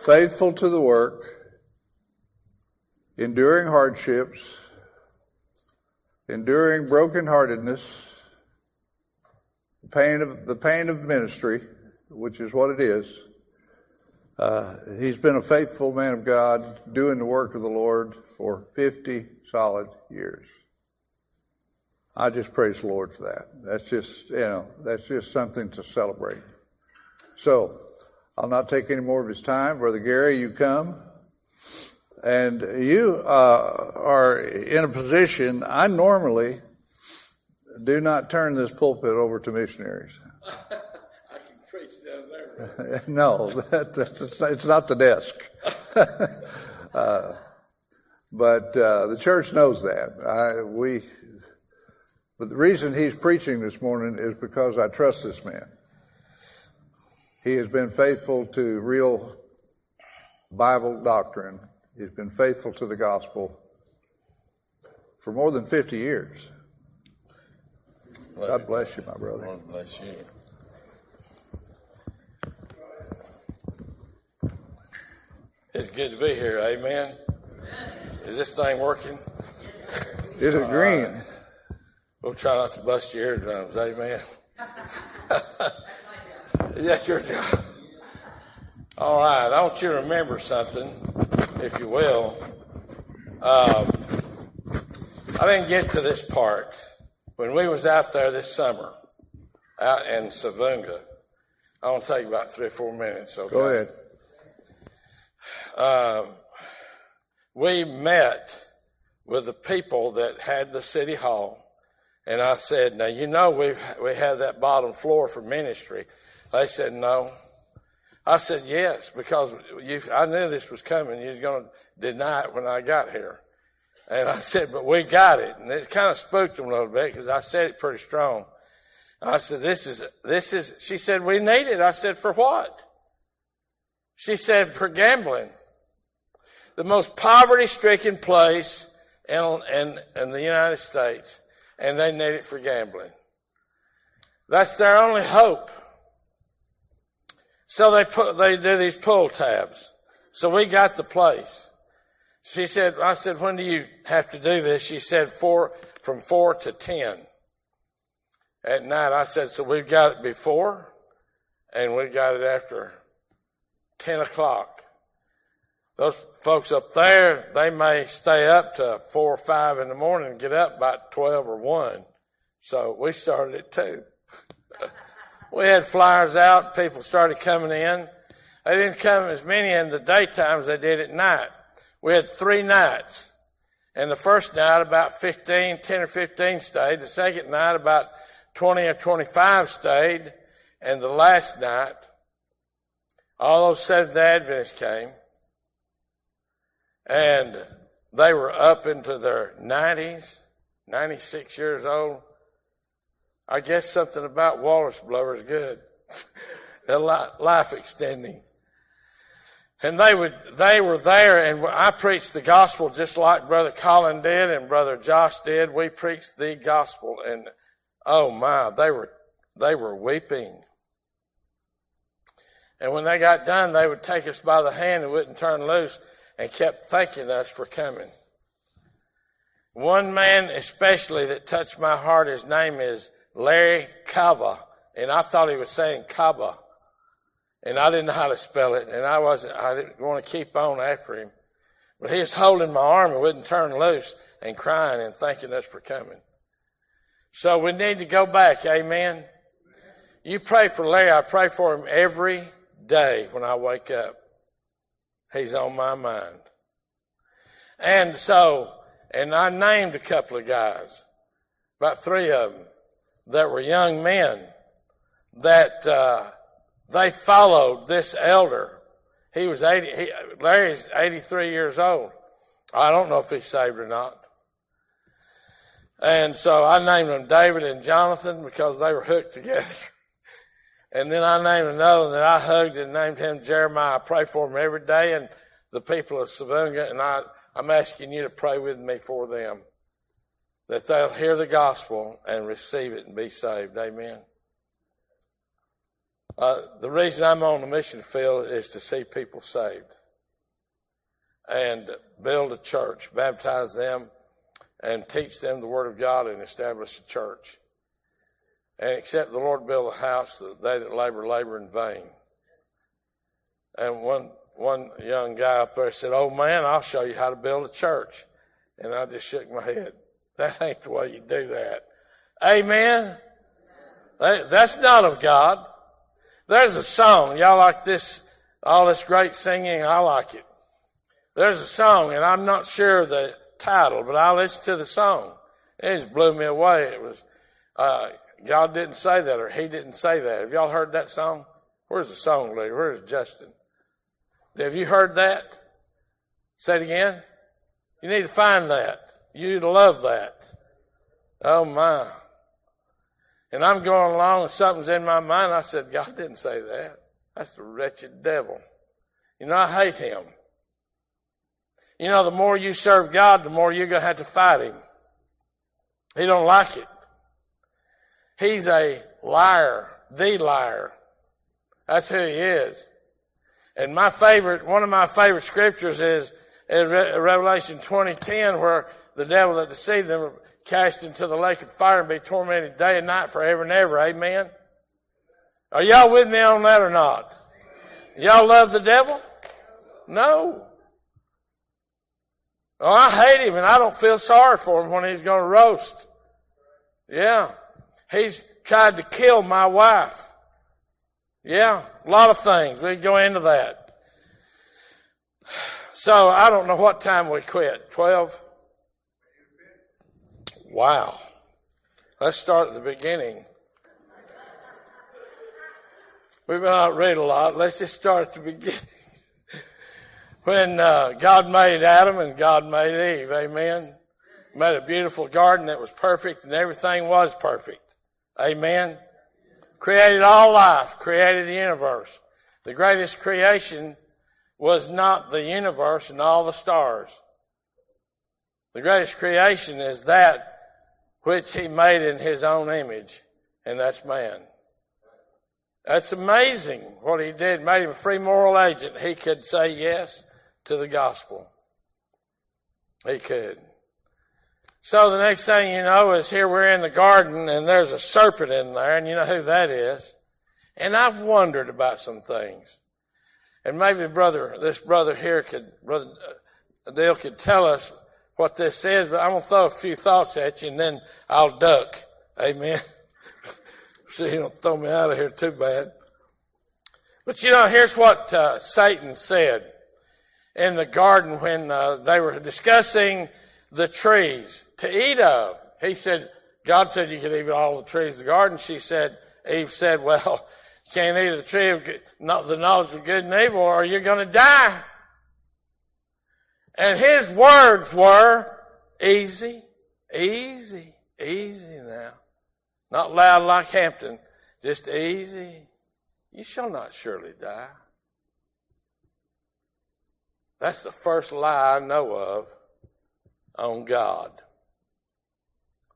faithful to the work, enduring hardships, enduring brokenheartedness, the pain of the pain of ministry, which is what it is. Uh, he's been a faithful man of God, doing the work of the Lord for 50 solid years. I just praise the Lord for that. That's just, you know, that's just something to celebrate. So, I'll not take any more of his time. Brother Gary, you come. And you uh, are in a position, I normally do not turn this pulpit over to missionaries. I can preach down there. no, that, that's, it's, it's not the desk. uh, but uh, the church knows that. I, we, but the reason he's preaching this morning is because I trust this man. He has been faithful to real Bible doctrine. He's been faithful to the gospel for more than 50 years. God bless you, my brother. God bless you. It's good to be here. Amen. Is this thing working? Is it green? We'll try not to bust your eardrums. Amen. That's your job. All right. I want you to remember something, if you will. Um, I didn't get to this part when we was out there this summer, out in Savoonga. I want to take about three or four minutes. Okay? Go ahead. Um, we met with the people that had the city hall, and I said, "Now you know we we have that bottom floor for ministry." They said, "No." I said, "Yes," because you, I knew this was coming. You was going to deny it when I got here, and I said, "But we got it," and it kind of spooked them a little bit because I said it pretty strong. I said, "This is this is." She said, "We need it." I said, "For what?" She said, "For gambling." the most poverty stricken place in, in, in, the United States, and they need it for gambling. That's their only hope. So they put, they do these pull tabs. So we got the place. She said, I said, when do you have to do this? She said four, from four to ten at night. I said, so we've got it before and we got it after 10 o'clock. Those folks up there, they may stay up to four or five in the morning and get up about 12 or 1. So we started at 2. we had flyers out. People started coming in. They didn't come as many in the daytime as they did at night. We had three nights. And the first night, about 15, 10 or 15 stayed. The second night, about 20 or 25 stayed. And the last night, all those Seventh day Adventists came. And they were up into their 90s, 96 years old. I guess something about Wallace blower is good. They're life extending. And they would, they were there and I preached the gospel just like Brother Colin did and Brother Josh did. We preached the gospel and oh my, they were, they were weeping. And when they got done, they would take us by the hand and wouldn't turn loose and kept thanking us for coming. One man especially that touched my heart, his name is Larry Kaba. And I thought he was saying Kaba. And I didn't know how to spell it. And I wasn't, I didn't want to keep on after him. But he was holding my arm and wouldn't turn loose and crying and thanking us for coming. So we need to go back. Amen. You pray for Larry. I pray for him every day when I wake up. He's on my mind. And so, and I named a couple of guys, about three of them, that were young men that uh, they followed this elder. He was 80, he, Larry's 83 years old. I don't know if he's saved or not. And so I named them David and Jonathan because they were hooked together. And then I named another that I hugged and named him Jeremiah. I pray for him every day and the people of Savoonga, and I, I'm asking you to pray with me for them that they'll hear the gospel and receive it and be saved. Amen. Uh, the reason I'm on the mission field is to see people saved and build a church, baptize them, and teach them the Word of God and establish a church. And except the Lord build a house, they that labor, labor in vain. And one, one young guy up there said, Oh man, I'll show you how to build a church. And I just shook my head. That ain't the way you do that. Amen. That's not of God. There's a song. Y'all like this, all this great singing? I like it. There's a song, and I'm not sure the title, but I listened to the song. It just blew me away. It was, uh, God didn't say that, or He didn't say that. Have y'all heard that song? Where's the song leader? Where's Justin? Have you heard that? Say it again. You need to find that. You'd love that. Oh my. And I'm going along and something's in my mind. I said, God didn't say that. That's the wretched devil. You know, I hate him. You know, the more you serve God, the more you're going to have to fight him. He don't like it. He's a liar, the liar. That's who he is. And my favorite, one of my favorite scriptures is Revelation 20:10, where the devil that deceived them cast into the lake of fire and be tormented day and night forever and ever. Amen. Are y'all with me on that or not? Y'all love the devil? No. Oh, I hate him and I don't feel sorry for him when he's going to roast. Yeah. He's tried to kill my wife. Yeah. A lot of things. We go into that. So I don't know what time we quit. 12? Wow. Let's start at the beginning. We've been out read a lot. Let's just start at the beginning. when uh, God made Adam and God made Eve, amen. Made a beautiful garden that was perfect and everything was perfect. Amen. Created all life, created the universe. The greatest creation was not the universe and all the stars. The greatest creation is that which he made in his own image, and that's man. That's amazing what he did, made him a free moral agent. He could say yes to the gospel. He could. So the next thing you know is here we're in the garden and there's a serpent in there, and you know who that is. And I've wondered about some things. And maybe brother, this brother here could, brother uh, Dale could tell us what this is, but I'm going to throw a few thoughts at you and then I'll duck. Amen. so you don't throw me out of here too bad. But you know, here's what uh, Satan said in the garden when uh, they were discussing the trees to eat of. He said, God said you could eat all the trees of the garden. She said, Eve said, well, you can't eat of the tree of the knowledge of good and evil or you're going to die. And his words were, easy, easy, easy now. Not loud like Hampton, just easy. You shall not surely die. That's the first lie I know of on God.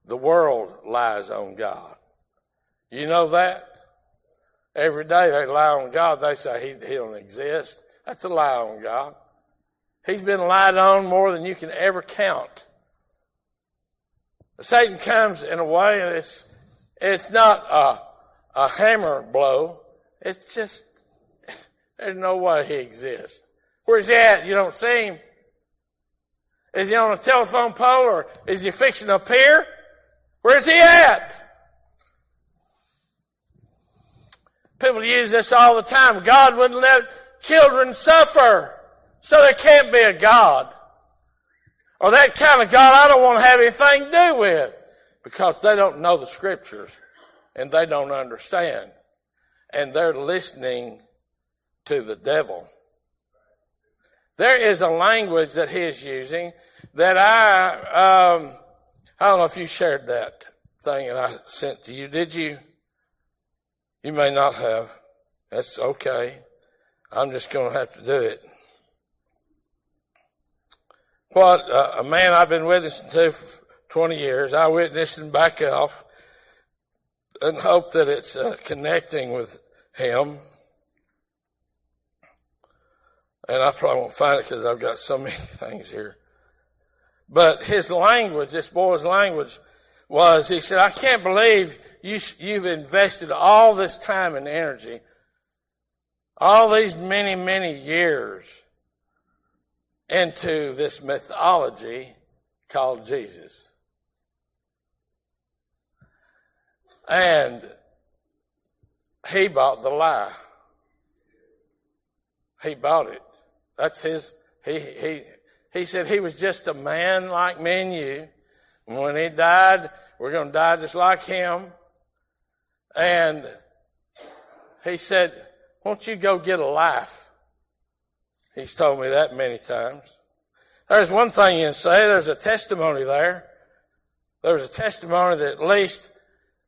The world lies on God. You know that? Every day they lie on God. They say he, he don't exist. That's a lie on God. He's been lied on more than you can ever count. Satan comes in a way, and it's, it's not a, a hammer blow. It's just, there's no way he exists. Where's he at? You don't see him. Is he on a telephone pole or is he fixing a pier? Where's he at? People use this all the time. God wouldn't let children suffer. So there can't be a God. Or that kind of God I don't want to have anything to do with. Because they don't know the scriptures. And they don't understand. And they're listening to the devil. There is a language that he is using that I, um, I don't know if you shared that thing that I sent to you. Did you? You may not have. That's okay. I'm just going to have to do it. What uh, a man I've been witnessing to for 20 years, I witness and back off and hope that it's uh, connecting with him. And I probably won't find it because I've got so many things here. But his language, this boy's language, was he said, I can't believe you, you've invested all this time and energy, all these many, many years into this mythology called Jesus. And he bought the lie. He bought it. That's his, he, he, he said he was just a man like me and you. When he died, we're going to die just like him. And he said, won't you go get a life? He's told me that many times. There's one thing you can say. There's a testimony there. There's a testimony that at least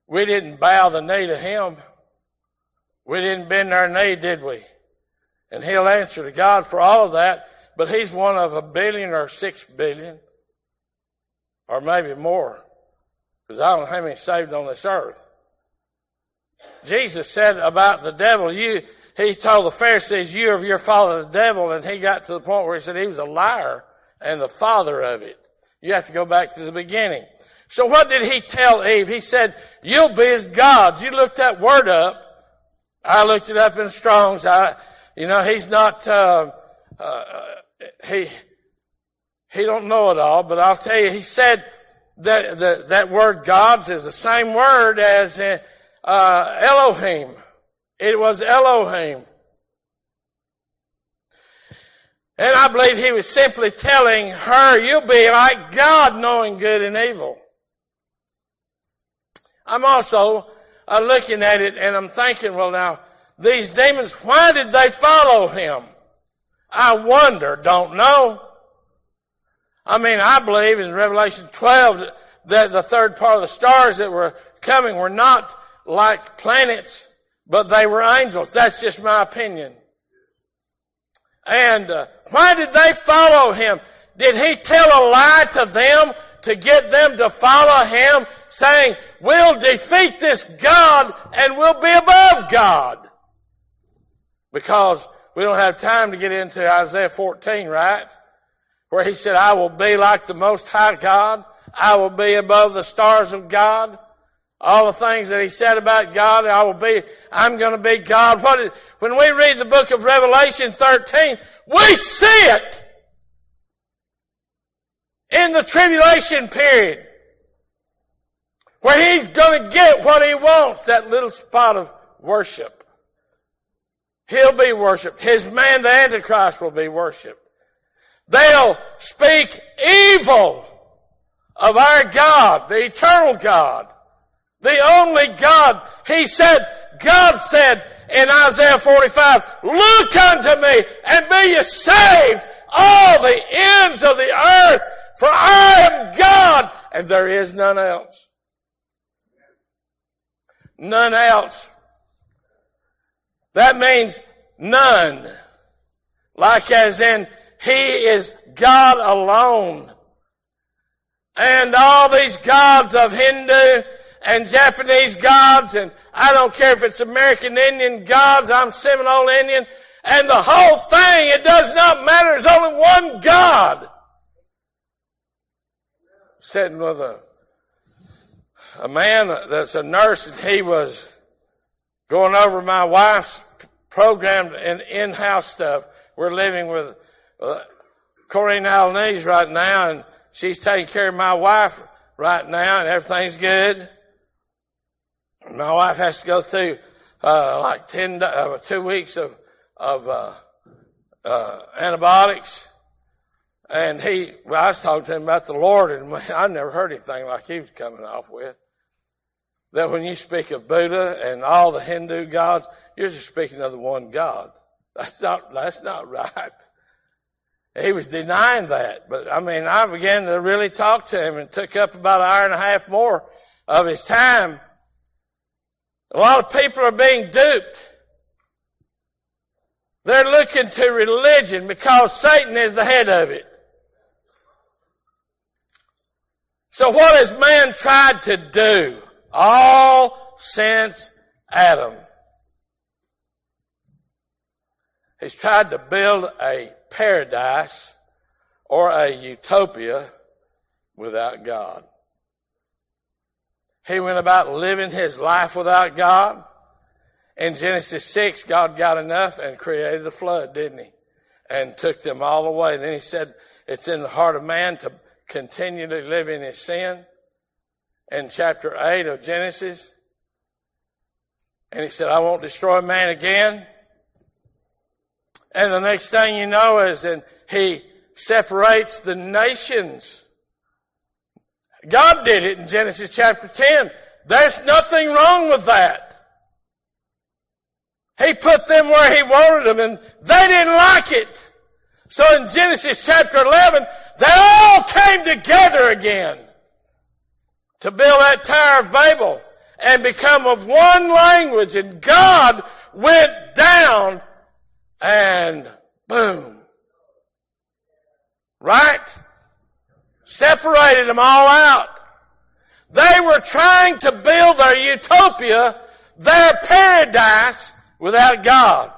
we didn't bow the knee to him. We didn't bend our knee, did we? And he'll answer to God for all of that, but he's one of a billion or six billion, or maybe more, because I don't know how many saved on this earth. Jesus said about the devil, you, he told the Pharisees, you of your father the devil, and he got to the point where he said he was a liar and the father of it. You have to go back to the beginning. So what did he tell Eve? He said, you'll be as gods. You looked that word up. I looked it up in Strong's. I, you know, he's not, uh, uh, he, he don't know it all, but I'll tell you, he said that, that, that word gods is the same word as, uh, Elohim. It was Elohim. And I believe he was simply telling her, you'll be like God knowing good and evil. I'm also uh, looking at it and I'm thinking, well now, these demons, why did they follow him? I wonder, don't know. I mean, I believe in Revelation 12 that the third part of the stars that were coming were not like planets, but they were angels. That's just my opinion. And uh, why did they follow him? Did he tell a lie to them to get them to follow him, saying, we'll defeat this God and we'll be above God? Because we don't have time to get into Isaiah 14, right? Where he said, I will be like the Most High God. I will be above the stars of God. All the things that he said about God, I will be, I'm going to be God. What is, when we read the book of Revelation 13, we see it in the tribulation period where he's going to get what he wants, that little spot of worship. He'll be worshiped. His man, the Antichrist, will be worshiped. They'll speak evil of our God, the eternal God, the only God. He said, God said in Isaiah 45, look unto me and be ye saved all the ends of the earth, for I am God and there is none else. None else. That means none. Like as in, He is God alone. And all these gods of Hindu and Japanese gods, and I don't care if it's American Indian gods, I'm Seminole Indian, and the whole thing, it does not matter. There's only one God. Sitting with a, a man that's a nurse, and he was going over my wife's program and in-house stuff. We're living with uh, Corinne Albanese right now, and she's taking care of my wife right now, and everything's good. My wife has to go through uh, like ten, uh, two weeks of of uh, uh, antibiotics, and he. Well, I was talking to him about the Lord, and I never heard anything like he was coming off with. That when you speak of Buddha and all the Hindu gods, you're just speaking of the one God. That's not. That's not right. He was denying that, but I mean, I began to really talk to him, and took up about an hour and a half more of his time a lot of people are being duped. They're looking to religion because Satan is the head of it. So what has man tried to do all since Adam? He's tried to build a paradise or a utopia without God. He went about living his life without God. In Genesis 6, God got enough and created the flood, didn't he? And took them all away. And then he said, it's in the heart of man to continually live in his sin. In chapter 8 of Genesis. And he said, I won't destroy man again. And the next thing you know is that he separates the nations God did it in Genesis chapter 10. There's nothing wrong with that. He put them where he wanted them and they didn't like it. So in Genesis chapter 11, they all came together again to build that Tower of Babel and become of one language and God went down and boom. Right? Separated them all out. They were trying to build their utopia, their paradise without God.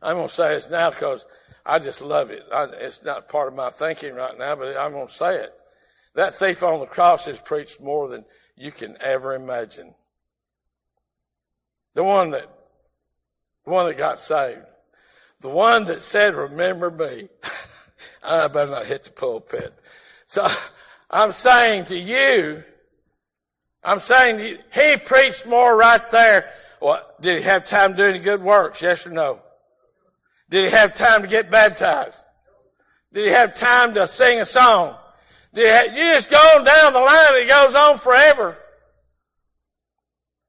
I'm going to say this now because I just love it. I, it's not part of my thinking right now, but I'm going to say it. That thief on the cross has preached more than you can ever imagine. The one that, the one that got saved. The one that said, remember me. I better not hit the pulpit. So I'm saying to you, I'm saying you, he preached more right there. What, did he have time to do any good works? Yes or no? Did he have time to get baptized? Did he have time to sing a song? Did have, you just go down the line, it goes on forever.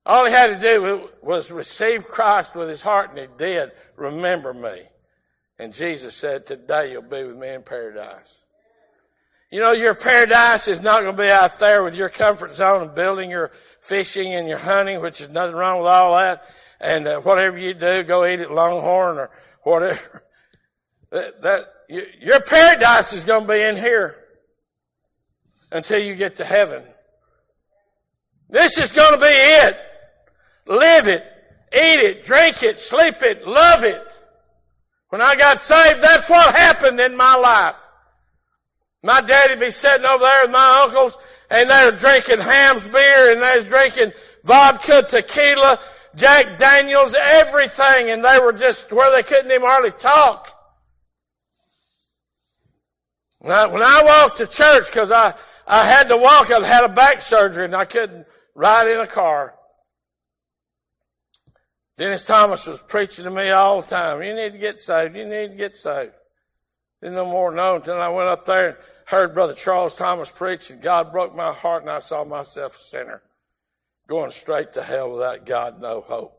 All he had to do was receive Christ with his heart, and he did. Remember me. And Jesus said, today you'll be with me in paradise. You know, your paradise is not going to be out there with your comfort zone and building your fishing and your hunting, which is nothing wrong with all that. And uh, whatever you do, go eat at Longhorn or whatever. that, that you, your paradise is going to be in here until you get to heaven. This is going to be it. Live it, eat it, drink it, sleep it, love it. When I got saved, that's what happened in my life. My daddy'd be sitting over there with my uncles and they're drinking Hamm's beer and they're drinking vodka, tequila, Jack Daniels, everything. And they were just where they couldn't even hardly talk. When I, when I walked to church, cause I, I had to walk, I had a back surgery and I couldn't ride in a car. Dennis Thomas was preaching to me all the time. You need to get saved. You need to get saved. Didn't know more know until I went up there and heard Brother Charles Thomas preach and God broke my heart and I saw myself a sinner going straight to hell without God, no hope.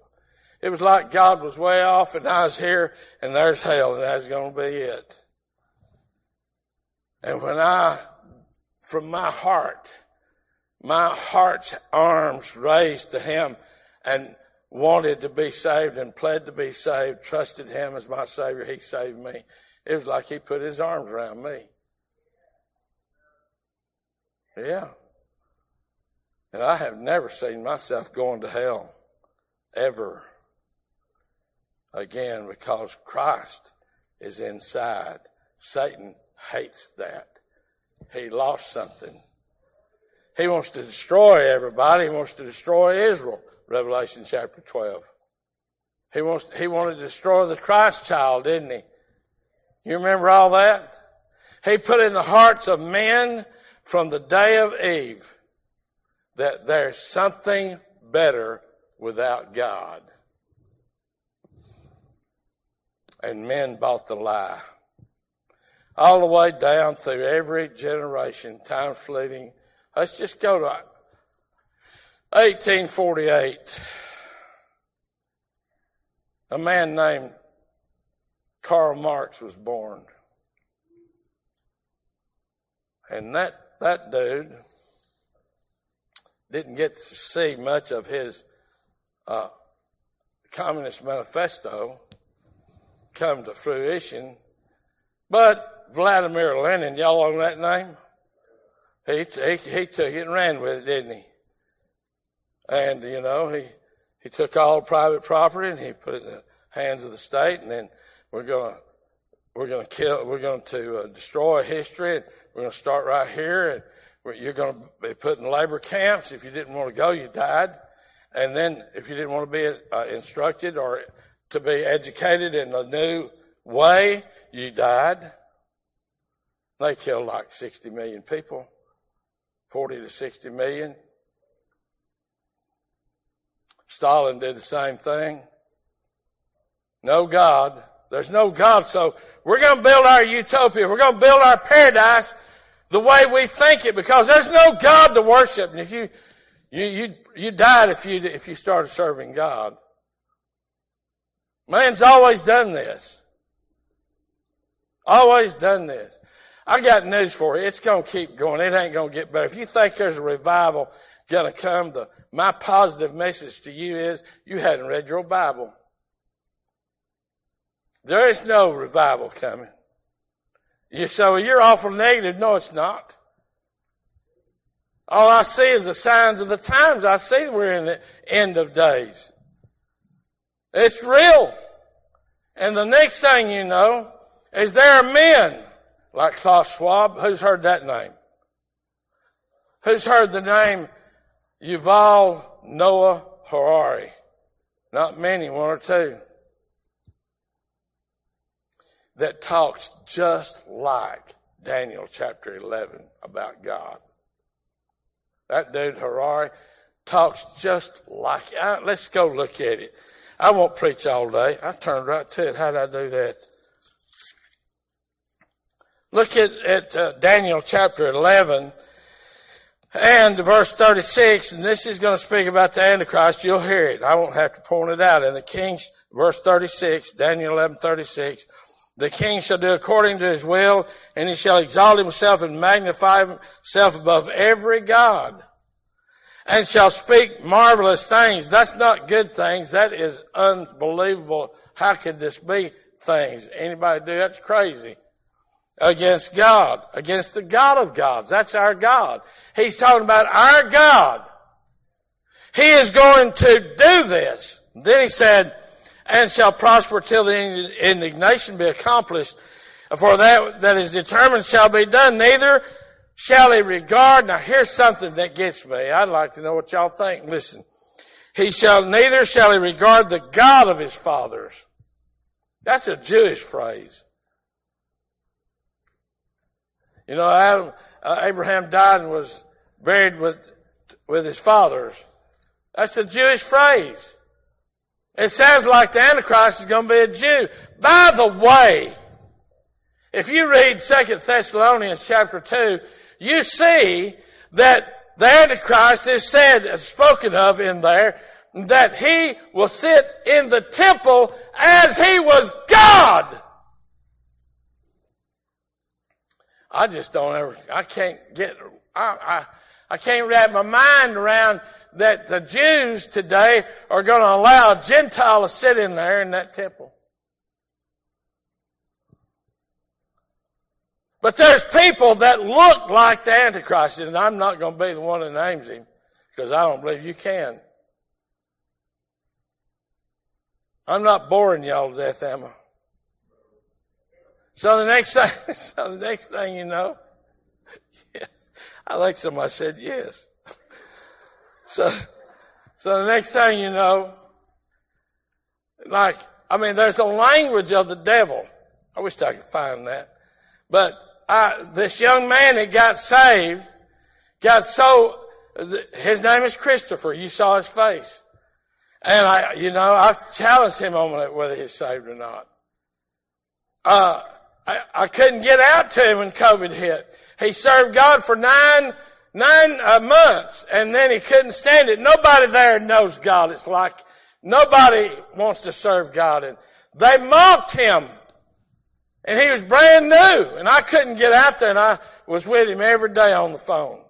It was like God was way off and I was here and there's hell and that's going to be it. And when I, from my heart, my heart's arms raised to Him and wanted to be saved and pled to be saved, trusted him as my Savior, he saved me. It was like he put his arms around me. Yeah. And I have never seen myself going to hell ever again because Christ is inside. Satan hates that. He lost something. He wants to destroy everybody. He wants to destroy Israel. Revelation chapter 12. He wants, he wanted to destroy the Christ child, didn't he? You remember all that? He put in the hearts of men from the day of Eve that there's something better without God. And men bought the lie. All the way down through every generation, time fleeting. Let's just go to 1848, a man named Karl Marx was born. And that, that dude didn't get to see much of his uh, Communist Manifesto come to fruition. But Vladimir Lenin, y'all know that name? He, he, he took it and ran with it, didn't he? And, you know, he, he took all private property and he put it in the hands of the state, and then we're going to we're going to kill. We're going to uh, destroy history. And we're going to start right here, and you're going to be put in labor camps. If you didn't want to go, you died. And then, if you didn't want to be uh, instructed or to be educated in a new way, you died. They killed like 60 million people, 40 to 60 million. Stalin did the same thing. No God. There's no God. So we're going to build our utopia. We're going to build our paradise the way we think it because there's no God to worship. And if you, you, you, you died if you, if you started serving God. Man's always done this. Always done this. I got news for you. It's going to keep going. It ain't going to get better. If you think there's a revival going to come, the, my positive message to you is you hadn't read your Bible. There is no revival coming. You so you're awful negative. No, it's not. All I see is the signs of the times. I see we're in the end of days. It's real. And the next thing you know is there are men like Klaus Schwab. Who's heard that name? Who's heard the name Yuval Noah Harari? Not many, one or two. That talks just like Daniel chapter 11 about God. That dude Harari talks just like, uh, let's go look at it. I won't preach all day. I turned right to it. How did I do that? Look at, at uh, Daniel chapter 11 and verse 36, and this is going to speak about the Antichrist. You'll hear it. I won't have to point it out. In the king's, verse 36, Daniel 11, 36, the king shall do according to his will, and he shall exalt himself and magnify himself above every God, and shall speak marvelous things. That's not good things. That is unbelievable. How could this be things? Anybody do that's crazy against God, against the God of gods. That's our God. He's talking about our God. He is going to do this. Then he said, and shall prosper till the indignation be accomplished. For that that is determined shall be done. Neither shall he regard. Now here's something that gets me. I'd like to know what y'all think. Listen. He shall, neither shall he regard the God of his fathers. That's a Jewish phrase. You know, Adam, uh, Abraham died and was buried with, with his fathers. That's a Jewish phrase. It sounds like the Antichrist is going to be a Jew. By the way, if you read Second Thessalonians chapter 2, you see that the Antichrist is said, spoken of in there, that he will sit in the temple as he was God. I just don't ever, I can't get, I, I, I can't wrap my mind around that the Jews today are going to allow a Gentile to sit in there in that temple. But there's people that look like the Antichrist, and I'm not going to be the one that names him because I don't believe you can. I'm not boring y'all to death, am I? So the next thing, so the next thing you know, yes, I like somebody said yes. So, so the next thing you know, like, I mean, there's a language of the devil. I wish I could find that. But I, this young man that got saved got so, his name is Christopher. You saw his face. And I, you know, I challenged him on whether he's saved or not. Uh, I, I couldn't get out to him when COVID hit. He served God for nine, nine uh, months and then he couldn't stand it. Nobody there knows God. It's like nobody wants to serve God and they mocked him and he was brand new and I couldn't get out there and I was with him every day on the phone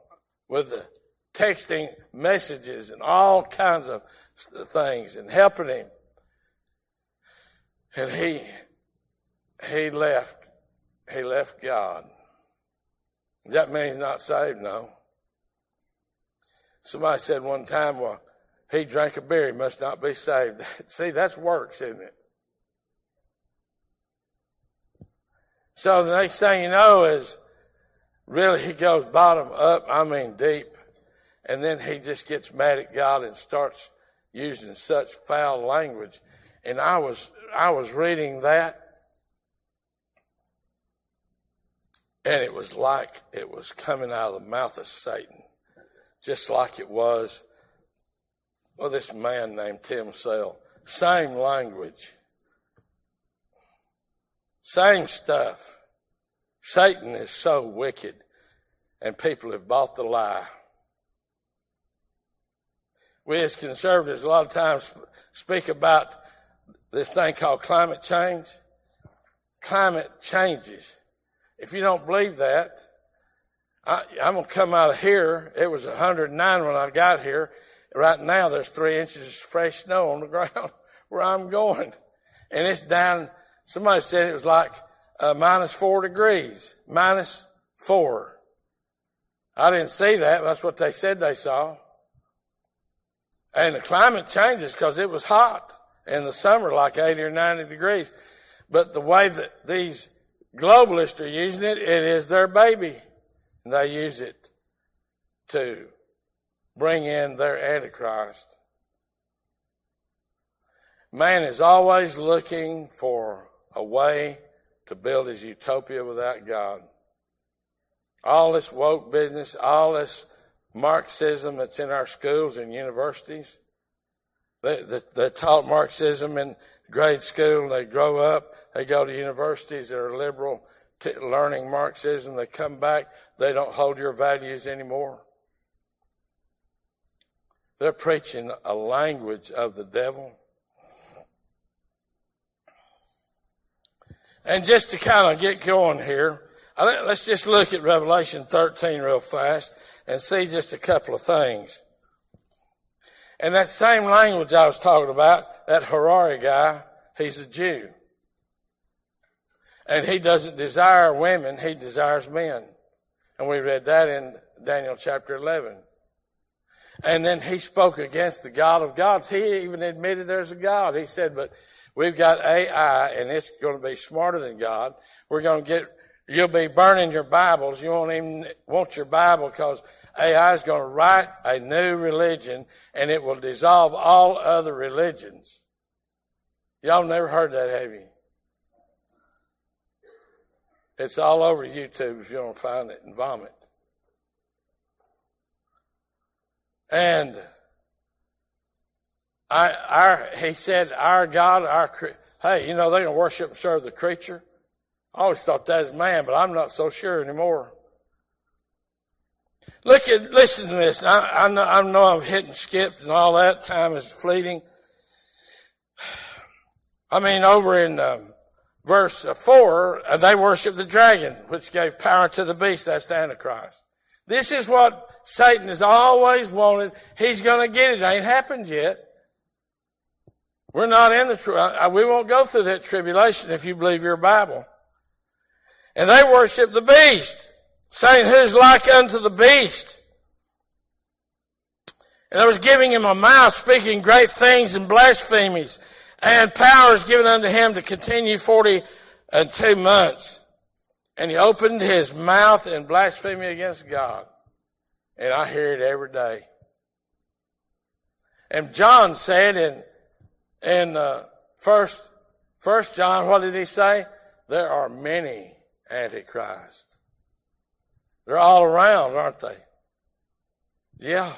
with the texting messages and all kinds of things and helping him. And he, he left he left God. Does that mean he's not saved? No. Somebody said one time, well, he drank a beer, he must not be saved. See, that's works, isn't it? So the next thing you know is really he goes bottom up, I mean deep, and then he just gets mad at God and starts using such foul language. And I was I was reading that and it was like it was coming out of the mouth of Satan, just like it was well, this man named Tim Sale. Same language. Same stuff. Satan is so wicked, and people have bought the lie. We as conservatives a lot of times speak about this thing called climate change. Climate changes. If you don't believe that, I, am going to come out of here. It was 109 when I got here. Right now, there's three inches of fresh snow on the ground where I'm going. And it's down, somebody said it was like uh, minus four degrees, minus four. I didn't see that. That's what they said they saw. And the climate changes because it was hot in the summer, like 80 or 90 degrees. But the way that these globalists are using it, it is their baby. And they use it to bring in their Antichrist. Man is always looking for a way to build his utopia without God. All this woke business, all this Marxism that's in our schools and universities, they, they, they taught Marxism in grade school, they grow up, they go to universities that are liberal, t- learning Marxism, they come back, they don't hold your values anymore. They're preaching a language of the devil. And just to kind of get going here, let's just look at Revelation 13 real fast and see just a couple of things. And that same language I was talking about, that Harari guy, he's a Jew. And he doesn't desire women, he desires men. And we read that in Daniel chapter 11. And then he spoke against the God of gods. He even admitted there's a God. He said, but we've got AI and it's going to be smarter than God. We're going to get, you'll be burning your Bibles. You won't even want your Bible because AI is going to write a new religion and it will dissolve all other religions. Y'all never heard that, have you? It's all over YouTube if you don't find it and vomit. And I, our, he said, our God, our, hey, you know, they're going to worship and serve the creature. I always thought that was man, but I'm not so sure anymore. Look at, listen to this. I, I, know, I know I'm hitting skipped and all that. Time is fleeting. I mean, over in um, verse four, uh, they worship the dragon, which gave power to the beast. That's the Antichrist. This is what Satan has always wanted. He's going to get it. It ain't happened yet. We're not in the, we won't go through that tribulation if you believe your Bible. And they worship the beast, saying, who's like unto the beast? And I was giving him a mouth, speaking great things and blasphemies, and power is given unto him to continue forty and two months. And he opened his mouth in blasphemy against God. And I hear it every day. And John said in, in uh, first, first John, what did he say? There are many antichrists. They're all around, aren't they? Yeah.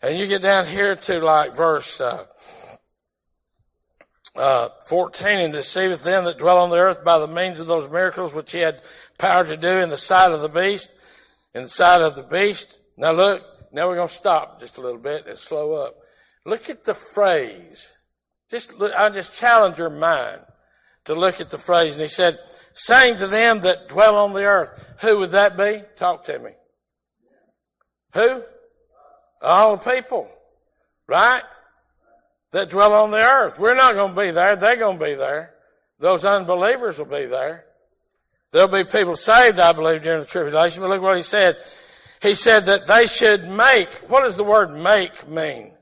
And you get down here to like verse uh, uh, 14, and deceiveth them that dwell on the earth by the means of those miracles which he had power to do in the sight of the beast, in the sight of the beast. Now look, now we're going to stop just a little bit and slow up. Look at the phrase. Just I just challenge your mind to look at the phrase. And he said, saying to them that dwell on the earth. Who would that be? Talk to me. Who? All the people. Right? that dwell on the earth. We're not going to be there. They're going to be there. Those unbelievers will be there. There'll be people saved, I believe, during the tribulation. But look what he said. He said that they should make. What does the word make mean?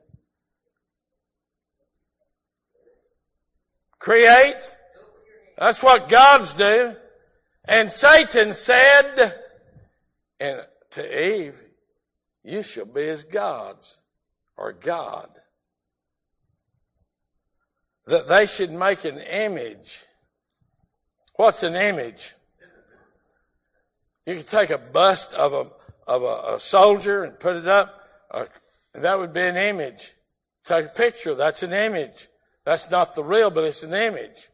Create. That's what gods do. And Satan said and to Eve, You shall be as gods or God. That they should make an image. What's an image? You could take a bust of a, of a, a soldier and put it up, uh, that would be an image. Take a picture, that's an image. That's not the real, but it's an image.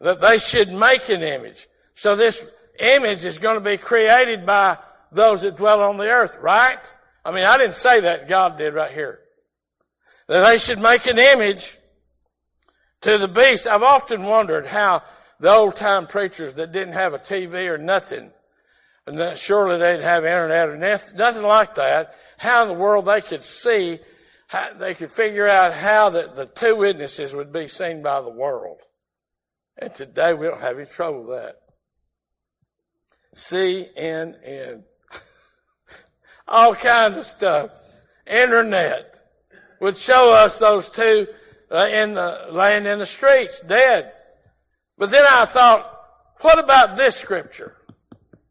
That they should make an image. So this image is going to be created by those that dwell on the earth, right? I mean, I didn't say that. God did right here. That they should make an image to the beast. I've often wondered how the old time preachers that didn't have a TV or nothing, and surely they didn't have internet or nothing like that, how in the world they could see they could figure out how the, the two witnesses would be seen by the world. And today we don't have any trouble with that. CNN. All kinds of stuff. Internet would show us those two uh, in the, laying in the streets, dead. But then I thought, what about this scripture?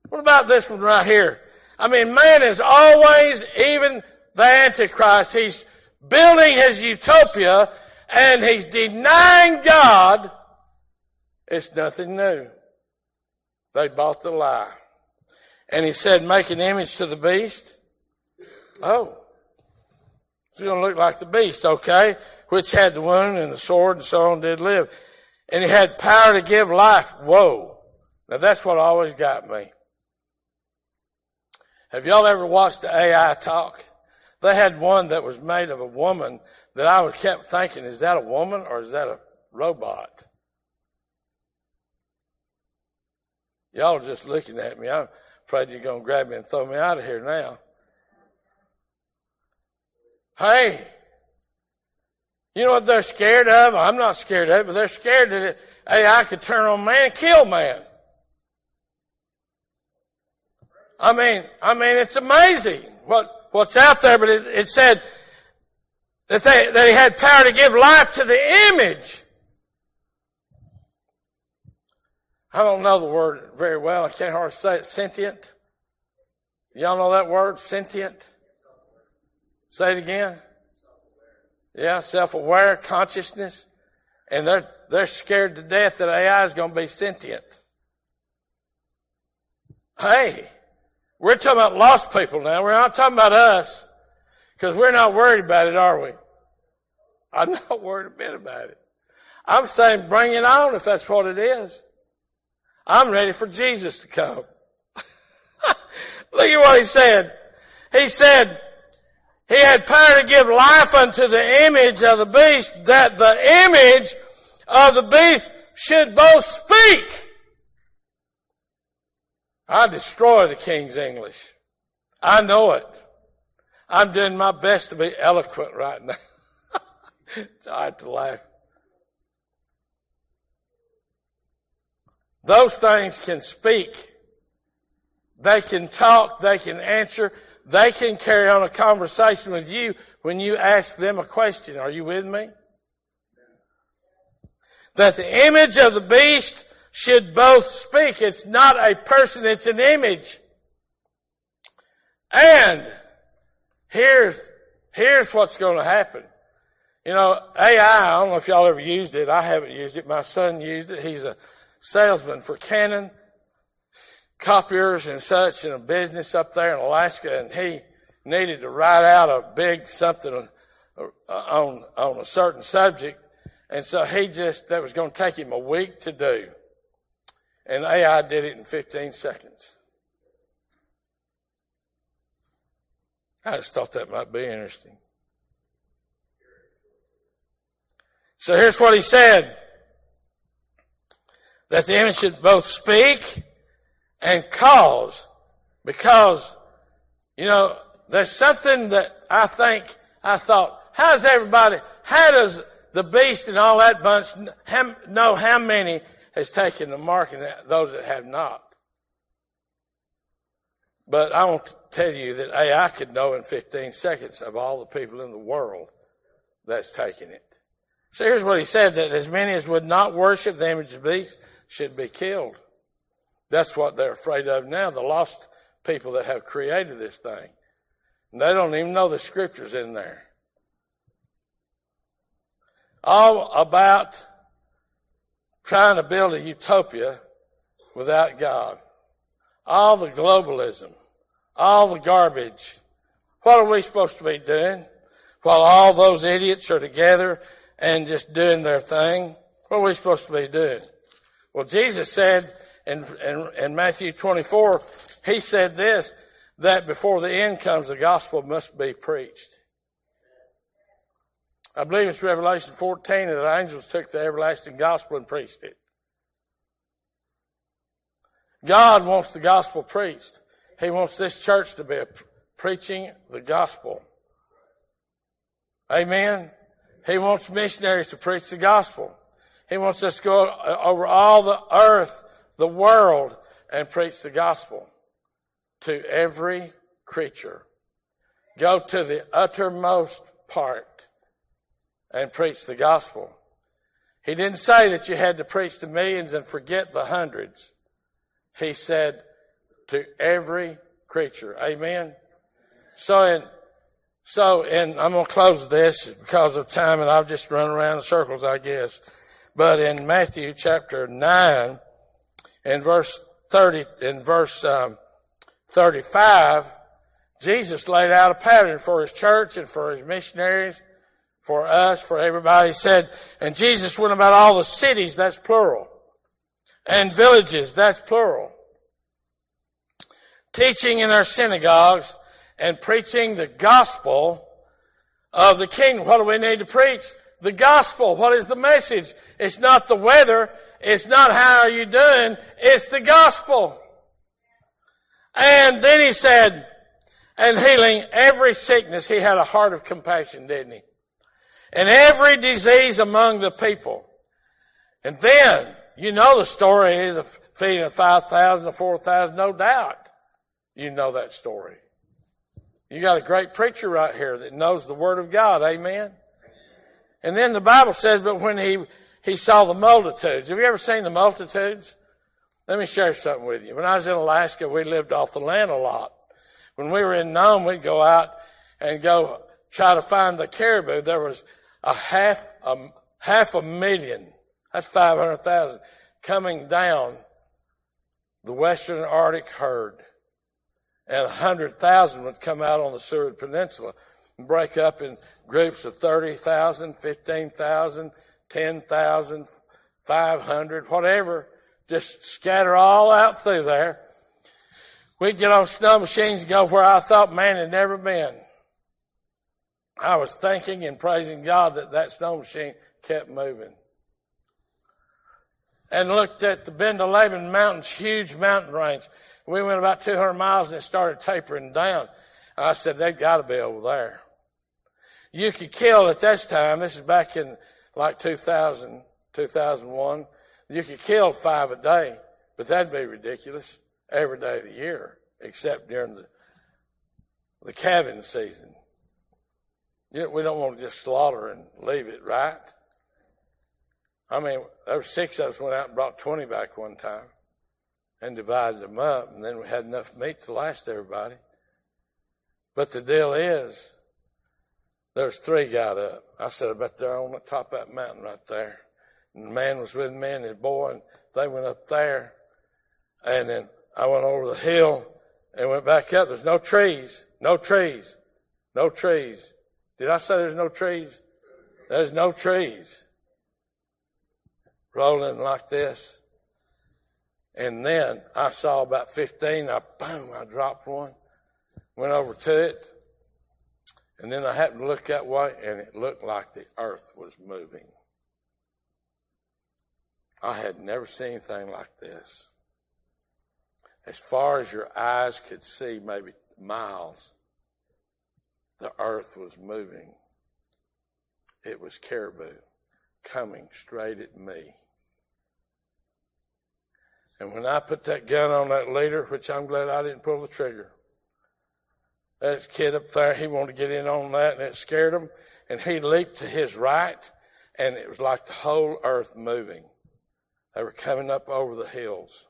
What about this one right here? I mean, man is always, even the Antichrist, he's building his utopia and he's denying God, it's nothing new. They bought the lie. And he said, make an image to the beast. Oh. It's going to look like the beast, okay? Which had the wound and the sword and so on did live. And he had power to give life. Whoa. Now that's what always got me. Have y'all ever watched the AI talk? They had one that was made of a woman that I kept thinking, is that a woman or is that a robot? Y'all are just looking at me. I'm afraid you're going to grab me and throw me out of here now. Hey, you know what they're scared of? I'm not scared of it, but they're scared that AI could turn on man and kill man. I mean, I mean, it's amazing what what's out there, but it, it said that, they, that he had power to give life to the image. I don't know the word very well. I can't hardly say it. Sentient. Y'all know that word? Sentient. Say it again. Yeah, self-aware, consciousness. And they're, they're scared to death that AI is going to be sentient. Hey, we're talking about lost people now. We're not talking about us because we're not worried about it, are we? I'm not worried a bit about it. I'm saying bring it on if that's what it is. I'm ready for Jesus to come. Look at what he said. He said, he had power to give life unto the image of the beast that the image of the beast should both speak I destroy the King's English. I know it. I'm doing my best to be eloquent right now. it's hard to laugh. Those things can speak. They can talk. They can answer. They can carry on a conversation with you when you ask them a question. Are you with me? That the image of the beast should both speak. It's not a person, it's an image. And here's, here's what's going to happen. You know, AI, I don't know if y'all ever used it. I haven't used it. My son used it. He's a salesman for Canon, copiers and such in a business up there in Alaska, and he needed to write out a big something on, on a certain subject. And so he just, that was going to take him a week to do. And AI did it in 15 seconds. I just thought that might be interesting. So here's what he said. That the image should both speak and cause. Because, you know, there's something that I think, I thought, how does everybody, how does the beast and all that bunch know how many has taken the mark and those that have not. But I want to tell you that AI could know in 15 seconds of all the people in the world that's taken it. So here's what he said, that as many as would not worship the image of the beast should be killed. That's what they're afraid of now, the lost people that have created this thing. And they don't even know the scriptures in there. All about trying to build a utopia without God. All the globalism, all the garbage. What are we supposed to be doing while all those idiots are together and just doing their thing? What are we supposed to be doing? Well, Jesus said in, in, in Matthew 24, he said this, that before the end comes, the gospel must be preached. I believe it's Revelation 14 that the angels took the everlasting gospel and preached it. God wants the gospel preached. He wants this church to be preaching the gospel. Amen. He wants missionaries to preach the gospel. He wants us to go uh, over all the earth, the world, and preach the gospel to every creature. Go to the uttermost part and preach the gospel. He didn't say that you had to preach to millions and forget the hundreds. He said to every creature. Amen. So in, so and I'm going to close this because of time and I'll just run around in circles, I guess. But in Matthew chapter 9, in verse 30, in verse um, 35, Jesus laid out a pattern for his church and for his missionaries, for us, for everybody. He said, and Jesus went about all the cities, that's plural, and villages, that's plural, teaching in their synagogues and preaching the gospel of the kingdom. What do we need to preach? The gospel. What is the message? It's not the weather. It's not how are you doing. It's the gospel. And then he said, and healing every sickness, he had a heart of compassion, didn't he? And every disease among the people. And then, you know the story, of the feeding of 5,000 or 4,000, no doubt. You know that story. You got a great preacher right here that knows the Word of God. Amen. And then the Bible says, but when he, he saw the multitudes. Have you ever seen the multitudes? Let me share something with you. When I was in Alaska, we lived off the land a lot. When we were in Nome, we'd go out and go try to find the caribou. There was a half, a half a million, that's 500,000, coming down the western Arctic herd. And 100,000 would come out on the Seward Peninsula break up in groups of 30,000, 15,000, 10,000, 500, whatever just scatter all out through there. We'd get on snow machines and go where I thought man had never been. I was thanking and praising God that that snow machine kept moving. And looked at the Bendeleben Mountains, huge mountain range. We went about 200 miles and it started tapering down. I said, they've got to be over there. You could kill at this time, this is back in like 2000, 2001, you could kill five a day, but that'd be ridiculous every day of the year, except during the, the calving season. You know, we don't want to just slaughter and leave it, right? I mean, there were six of us went out and brought 20 back one time and divided them up, and then we had enough meat to last everybody. But the deal is, there's three got up. I said, I bet they're on the top of that mountain right there. And the man was with me and his boy, and they went up there. And then I went over the hill and went back up. There's no trees, no trees, no trees. Did I say there's no trees? There's no trees. Rolling like this. And then I saw about 15. I, boom, I dropped one, went over to it. And then I happened to look that way and it looked like the earth was moving. I had never seen anything like this. As far as your eyes could see, maybe miles, the earth was moving. It was caribou coming straight at me. And when I put that gun on that leader, which I'm glad I didn't pull the trigger, that kid up there, he wanted to get in on that and it scared him. And he leaped to his right and it was like the whole earth moving. They were coming up over the hills.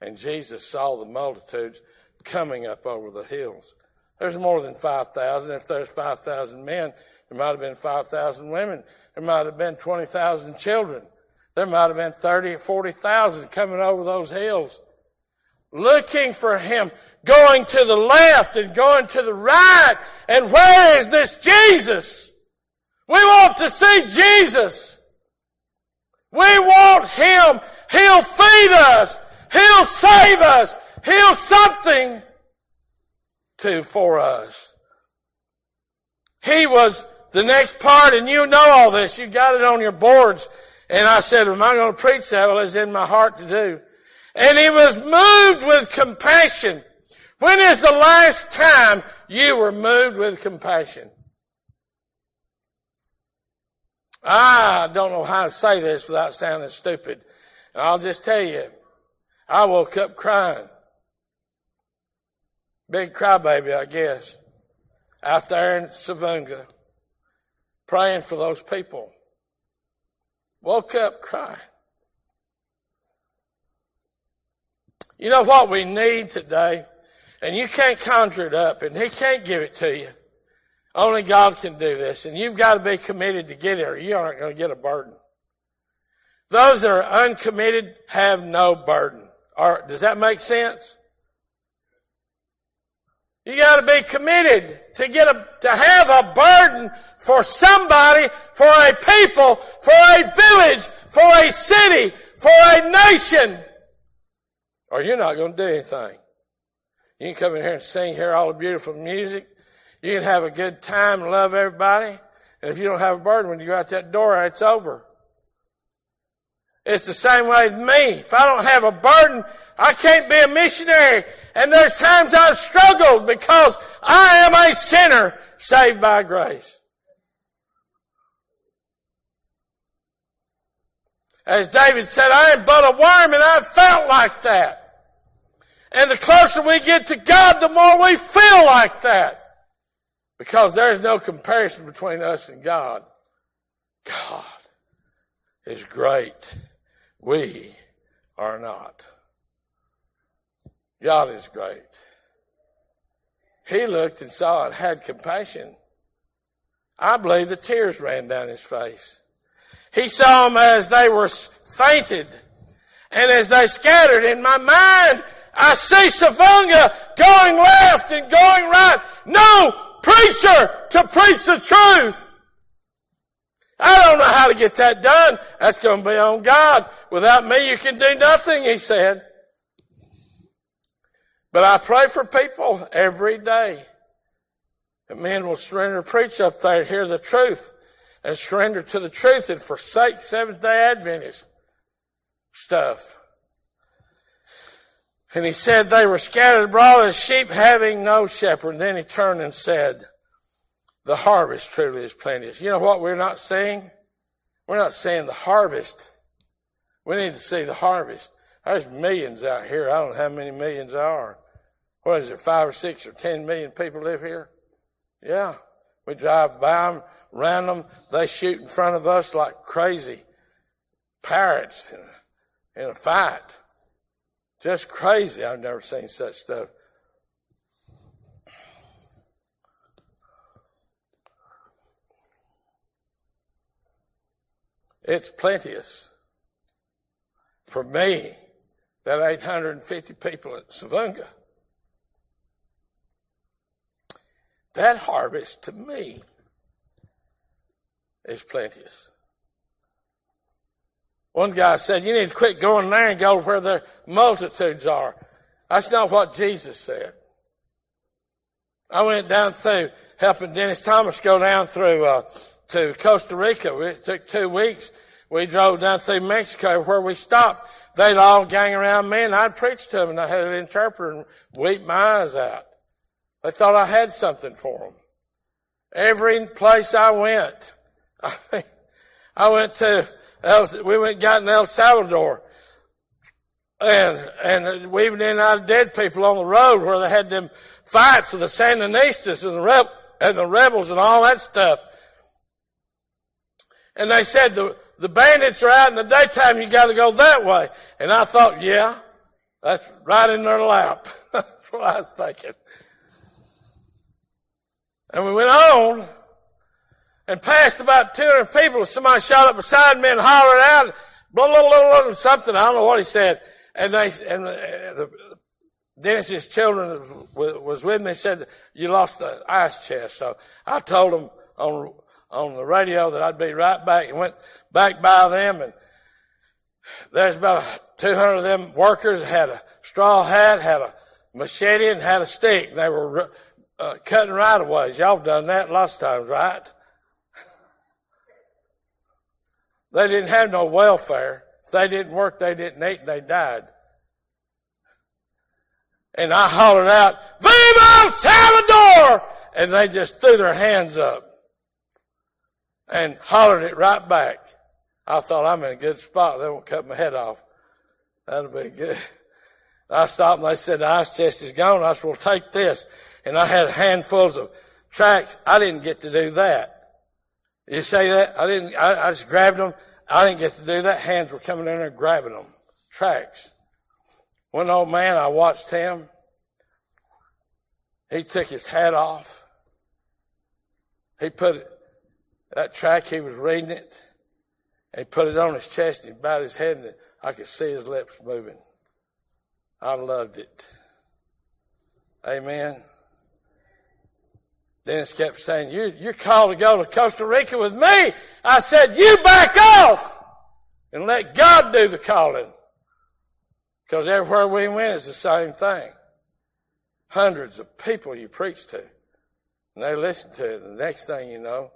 And Jesus saw the multitudes coming up over the hills. There's more than 5,000. If there's 5,000 men, there might have been 5,000 women. There might have been 20,000 children. There might have been 30 or 40,000 coming over those hills looking for him, going to the left and going to the right. And where is this Jesus? We want to see Jesus. We want him. He'll feed us. He'll save us. He'll something to for us. He was the next part, and you know all this. You got it on your boards. And I said, am I going to preach that? Well, it's in my heart to do. And he was moved with compassion. When is the last time you were moved with compassion? Ah, I don't know how to say this without sounding stupid. And I'll just tell you, I woke up crying. Big crybaby, I guess. Out there in Savoonga, praying for those people. Woke up crying. You know what we need today? And you can't conjure it up, and He can't give it to you. Only God can do this, and you've got to be committed to get it, or you aren't going to get a burden. Those that are uncommitted have no burden. Does that make sense? You got to be committed to get a, to have a burden for somebody, for a people, for a village, for a city, for a nation or you're not going to do anything. You can come in here and sing, hear all the beautiful music. You can have a good time and love everybody. And if you don't have a burden, when you go out that door, it's over. It's the same way with me. If I don't have a burden, I can't be a missionary. And there's times I've struggled because I am a sinner saved by grace. As David said, I am but a worm and I've felt like that. And the closer we get to God, the more we feel like that. Because there's no comparison between us and God. God is great. We are not. God is great. He looked and saw it, had compassion. I believe the tears ran down his face. He saw them as they were fainted and as they scattered. In my mind, I see Savoonga going left and going right. No preacher to preach the truth. I don't know how to get that done. That's going to be on God. Without me, you can do nothing, he said. But I pray for people every day. that men will surrender preach up there hear the truth and surrender to the truth and forsake Seventh day Adventist stuff. And he said they were scattered abroad as sheep having no shepherd. And then he turned and said, the harvest truly is plenteous. You know what we're not seeing? We're not seeing the harvest. We need to see the harvest. There's millions out here. I don't know how many millions are. What is it, five or six or ten million people live here? Yeah. We drive by them, around them. They shoot in front of us like crazy parrots in a, in a fight. Just crazy. I've never seen such stuff. It's plenteous. For me, that 850 people at Savoonga, that harvest to me is plenteous. One guy said, you need to quit going there and go where the multitudes are. That's not what Jesus said. I went down through helping Dennis Thomas go down through, uh, to Costa Rica. It took two weeks. We drove down through Mexico where we stopped. They'd all gang around me and I'd preach to them and I had an interpreter and weep my eyes out. They thought I had something for them. Every place I went, I went to El, we went got in El Salvador. And, and we even in out dead people on the road where they had them fights with the Sandinistas and the, reb, and the rebels and all that stuff. And they said the, the bandits are out in the daytime, you gotta go that way. And I thought, yeah, That's right in their lap. That's what I was thinking. And we went on and passed about 200 people. Somebody shot up beside me and hollered out, blah, blah, blah, blah, something. I don't know what he said. And they, and uh, the, Dennis's children was with me said, you lost the ice chest. So I told them on, on the radio that I'd be right back and went back by them and there's about 200 of them workers had a straw hat, had a machete and had a stick. They were uh, cutting right of ways. Y'all done that lots of times, right? They didn't have no welfare. If they didn't work, they didn't eat, and they died. And I hollered out, Viva El Salvador! And they just threw their hands up and hollered it right back. I thought I'm in a good spot. They won't cut my head off. That'll be good. I stopped and they said, the ice chest is gone. I said, well, take this. And I had handfuls of tracks. I didn't get to do that. You say that? I didn't, I, I just grabbed them. I didn't get to do that. Hands were coming in there grabbing them. Tracks. One old man, I watched him. He took his hat off. He put it, that track, he was reading it. And he put it on his chest and he bowed his head and I could see his lips moving. I loved it. Amen. Dennis kept saying, you, you're called to go to Costa Rica with me. I said, you back off and let God do the calling. Because everywhere we went is the same thing. Hundreds of people you preach to. And they listen to it. And the next thing you know,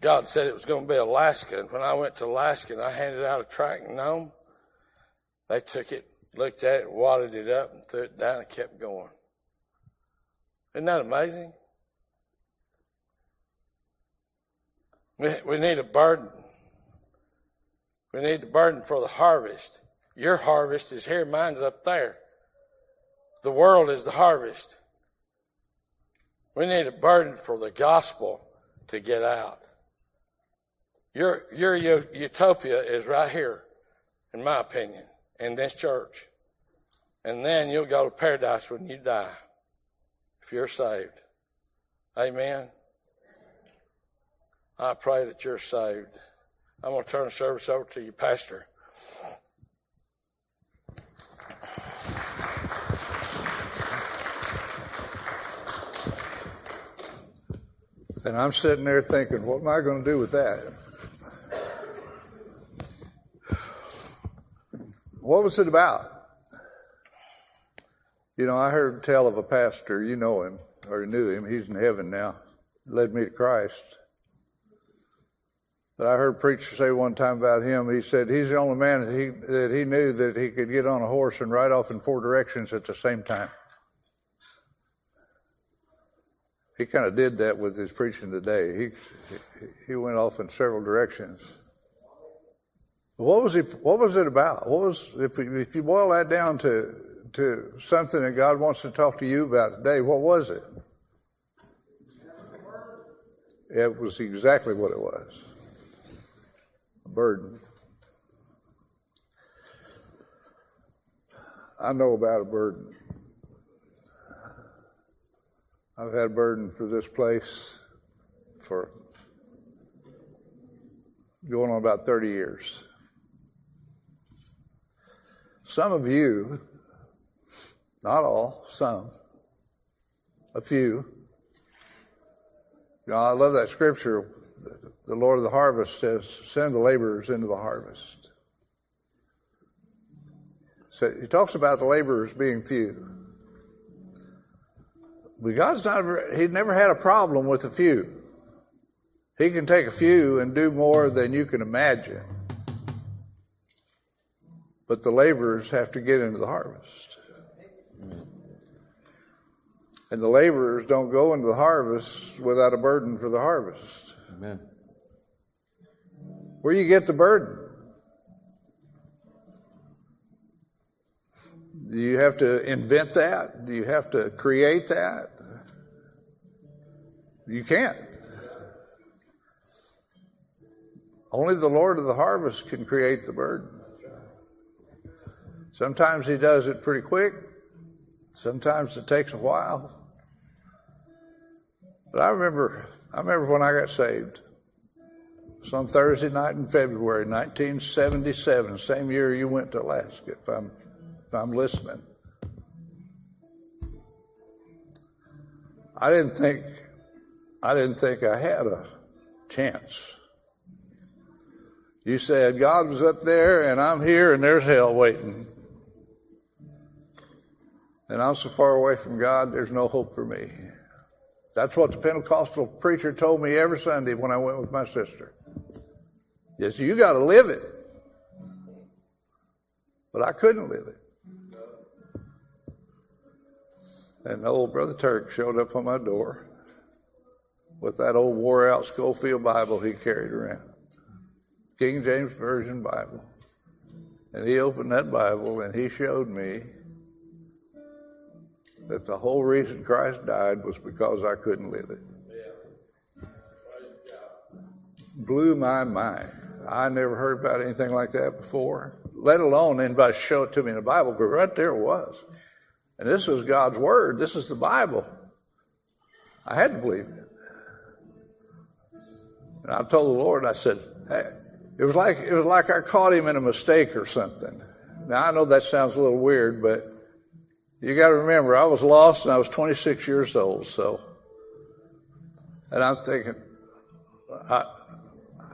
God said it was going to be Alaska. And when I went to Alaska and I handed out a tract and Nome, they took it, looked at it, wadded it up, and threw it down and kept going. Isn't that amazing? We, we need a burden. We need a burden for the harvest. Your harvest is here, mine's up there. The world is the harvest. We need a burden for the gospel to get out. Your, your utopia is right here, in my opinion, in this church. And then you'll go to paradise when you die, if you're saved. Amen. I pray that you're saved. I'm going to turn the service over to you, Pastor. And I'm sitting there thinking, what am I going to do with that? What was it about? You know, I heard tell of a pastor, you know him, or knew him, he's in heaven now, led me to Christ. But I heard a preacher say one time about him, he said he's the only man that he, that he knew that he could get on a horse and ride off in four directions at the same time. He kind of did that with his preaching today. He, he went off in several directions. What was he? What was it about? What was if if you boil that down to to something that God wants to talk to you about today? What was it? It was exactly what it was. A burden. I know about a burden. I've had a burden for this place for going on about 30 years. Some of you, not all, some, a few. You know, I love that scripture. The Lord of the harvest says, send the laborers into the harvest. So he talks about the laborers being few. But God's not, he never had a problem with a few. He can take a few and do more than you can imagine but the laborers have to get into the harvest. And the laborers don't go into the harvest without a burden for the harvest. Amen. Where you get the burden? Do you have to invent that? Do you have to create that? You can't. Only the Lord of the harvest can create the burden. Sometimes He does it pretty quick. Sometimes it takes a while. But I remember, I remember when I got saved. Some Thursday night in February 1977, same year you went to Alaska, if I'm, if I'm listening. I didn't think, I didn't think I had a chance. You said God was up there and I'm here and there's hell waiting. And I'm so far away from God, there's no hope for me. That's what the Pentecostal preacher told me every Sunday when I went with my sister. Yes, you got to live it. But I couldn't live it. And old Brother Turk showed up on my door with that old wore out Scofield Bible he carried around. King James Version Bible. And he opened that Bible and he showed me that the whole reason Christ died was because I couldn't live it. Blew my mind. I never heard about anything like that before, let alone anybody show it to me in the Bible, but right there it was. And this was God's Word. This is the Bible. I had to believe it. And I told the Lord, I said, hey, it was like it was like I caught him in a mistake or something. Now I know that sounds a little weird, but you got to remember I was lost and I was 26 years old. So, and I'm thinking, I,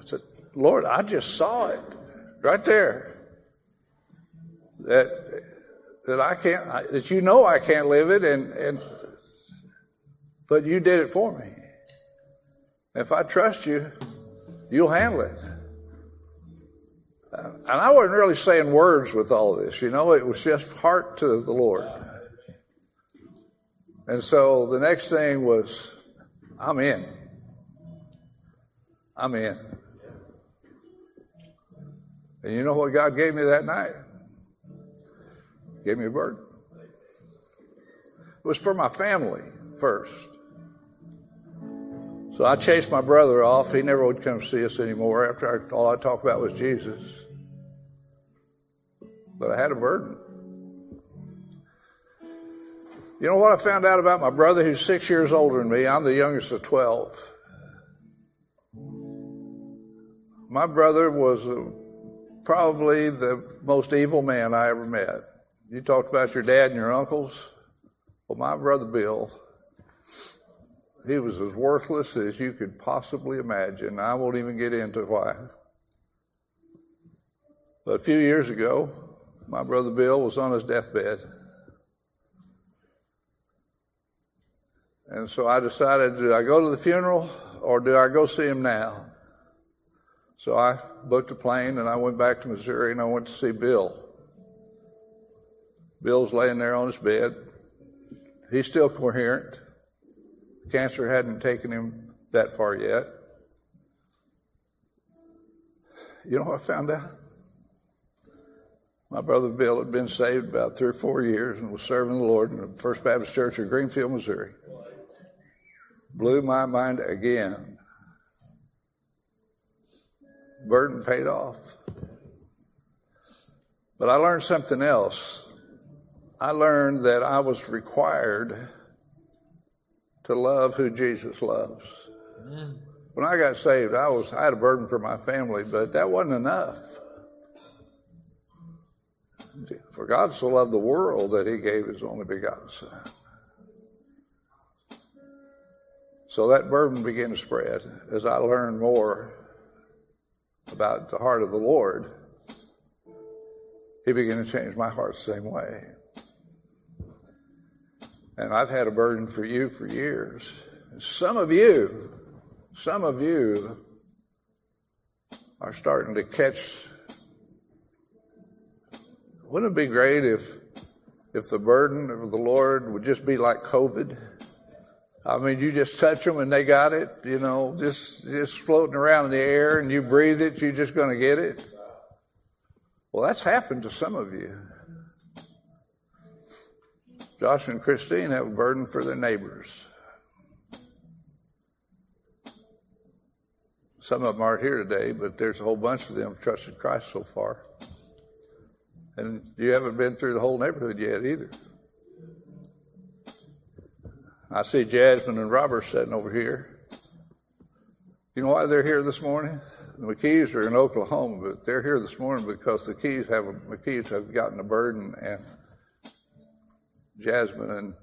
said, Lord, I just saw it right there. That that I can't, that you know I can't live it, and and but you did it for me. If I trust you, you'll handle it. And I wasn't really saying words with all this, you know, it was just heart to the Lord. And so the next thing was, I'm in. I'm in. And you know what God gave me that night? Gave me a bird. It was for my family first. So I chased my brother off. He never would come see us anymore after all I talked about was Jesus. But I had a burden. You know what I found out about my brother who's six years older than me? I'm the youngest of 12. My brother was uh, probably the most evil man I ever met. You talked about your dad and your uncles. Well, my brother Bill, he was as worthless as you could possibly imagine. I won't even get into why. But a few years ago, my brother Bill was on his deathbed. And so I decided, do I go to the funeral or do I go see him now? So I booked a plane and I went back to Missouri and I went to see Bill. Bill's laying there on his bed. He's still coherent. Cancer hadn't taken him that far yet. You know what I found out? My brother Bill had been saved about three or four years and was serving the Lord in the First Baptist Church of Greenfield, Missouri. Blew my mind again. Burden paid off. But I learned something else. I learned that I was required to love who Jesus loves. Amen. When I got saved, I was I had a burden for my family, but that wasn't enough. For God so loved the world that He gave His only begotten Son. So that burden began to spread as I learned more about the heart of the Lord. He began to change my heart the same way. And I've had a burden for you for years. Some of you, some of you are starting to catch. Wouldn't it be great if, if the burden of the Lord would just be like COVID? I mean, you just touch them and they got it, you know, just, just floating around in the air and you breathe it, you're just going to get it. Well, that's happened to some of you. Josh and Christine have a burden for their neighbors. some of them aren't here today, but there's a whole bunch of them trusted Christ so far. And you haven't been through the whole neighborhood yet either. I see Jasmine and Robert sitting over here. You know why they're here this morning? The McKees are in Oklahoma, but they're here this morning because the Keys have McKees have gotten a burden, and Jasmine and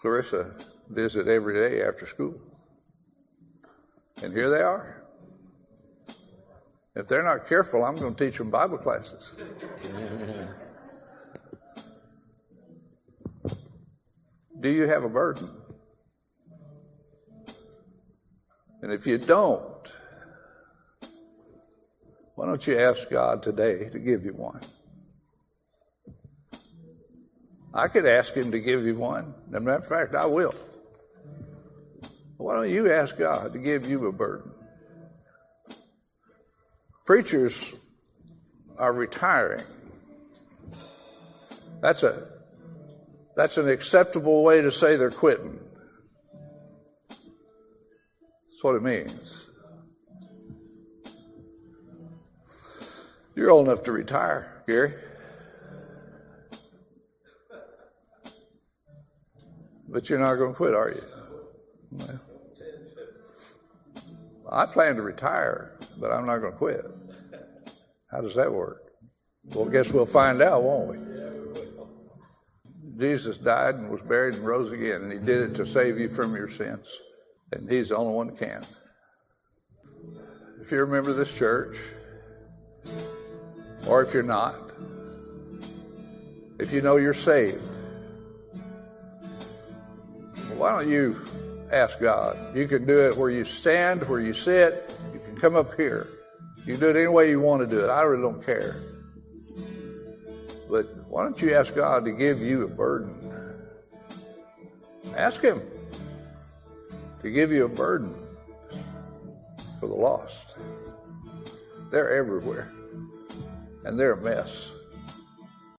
Clarissa visit every day after school. And here they are. If they're not careful, I'm going to teach them Bible classes. Do you have a burden? And if you don't, why don't you ask God today to give you one? I could ask Him to give you one. As a matter of fact, I will. Why don't you ask God to give you a burden? Preachers are retiring. That's a that's an acceptable way to say they're quitting. That's what it means. You're old enough to retire, Gary. But you're not going to quit, are you? Well, I plan to retire, but I'm not going to quit. How does that work? Well, I guess we'll find out, won't we? Jesus died and was buried and rose again, and he did it to save you from your sins. And he's the only one that can. If you remember this church, or if you're not, if you know you're saved, why don't you ask God? You can do it where you stand, where you sit. You can come up here. You do it any way you want to do it. I really don't care. But why don't you ask God to give you a burden? Ask Him to give you a burden for the lost. They're everywhere, and they're a mess.